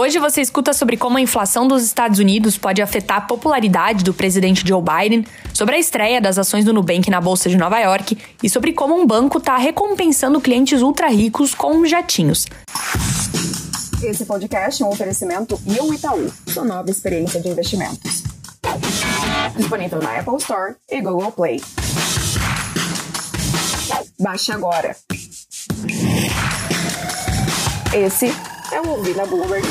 Hoje você escuta sobre como a inflação dos Estados Unidos pode afetar a popularidade do presidente Joe Biden, sobre a estreia das ações do Nubank na Bolsa de Nova York e sobre como um banco está recompensando clientes ultra ricos com jatinhos. Esse podcast é um oferecimento e Itaú, sua nova experiência de investimentos. Disponível na Apple Store e Google Play. Baixe agora. Esse é o Ouvir na Bloomberg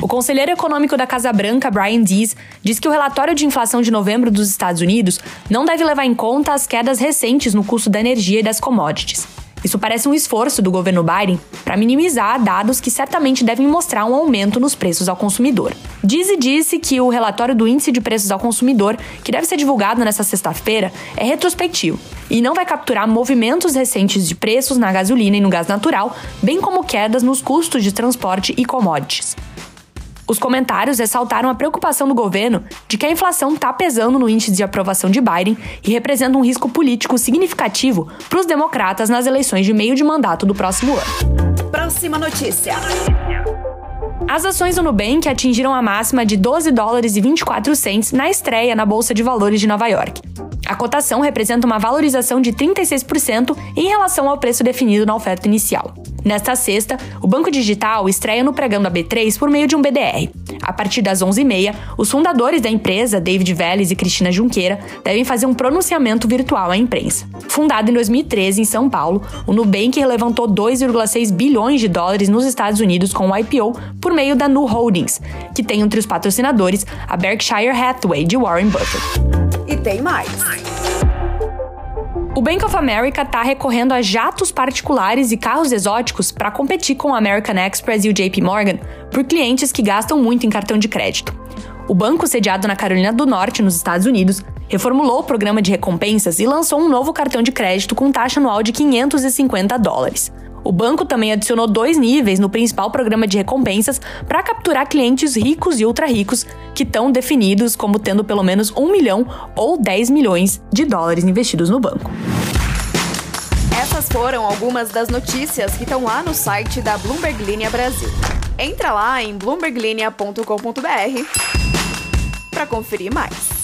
O conselheiro econômico da Casa Branca, Brian Dees, diz que o relatório de inflação de novembro dos Estados Unidos não deve levar em conta as quedas recentes no custo da energia e das commodities. Isso parece um esforço do governo Biden para minimizar dados que certamente devem mostrar um aumento nos preços ao consumidor. Dizzy disse que o relatório do Índice de Preços ao Consumidor, que deve ser divulgado nesta sexta-feira, é retrospectivo e não vai capturar movimentos recentes de preços na gasolina e no gás natural, bem como quedas nos custos de transporte e commodities. Os comentários ressaltaram a preocupação do governo de que a inflação está pesando no índice de aprovação de Biden e representa um risco político significativo para os democratas nas eleições de meio de mandato do próximo ano. Próxima notícia. As ações do Nubank atingiram a máxima de 12 dólares e 24 cents na estreia na Bolsa de Valores de Nova York. A cotação representa uma valorização de 36% em relação ao preço definido na oferta inicial. Nesta sexta, o Banco Digital estreia no pregando a B3 por meio de um BDR. A partir das 11h30, os fundadores da empresa, David Vélez e Cristina Junqueira, devem fazer um pronunciamento virtual à imprensa. Fundado em 2013 em São Paulo, o Nubank levantou 2,6 bilhões de dólares nos Estados Unidos com o IPO por meio da Nu Holdings, que tem entre os patrocinadores a Berkshire Hathaway de Warren Buffett. E tem mais. O Bank of America está recorrendo a jatos particulares e carros exóticos para competir com o American Express e o JP Morgan por clientes que gastam muito em cartão de crédito. O banco, sediado na Carolina do Norte, nos Estados Unidos, reformulou o programa de recompensas e lançou um novo cartão de crédito com taxa anual de 550 dólares. O banco também adicionou dois níveis no principal programa de recompensas para capturar clientes ricos e ultra ricos que estão definidos como tendo pelo menos 1 milhão ou 10 milhões de dólares investidos no banco. Essas foram algumas das notícias que estão lá no site da Bloomberg Linha Brasil. Entra lá em bloomberglinea.com.br para conferir mais.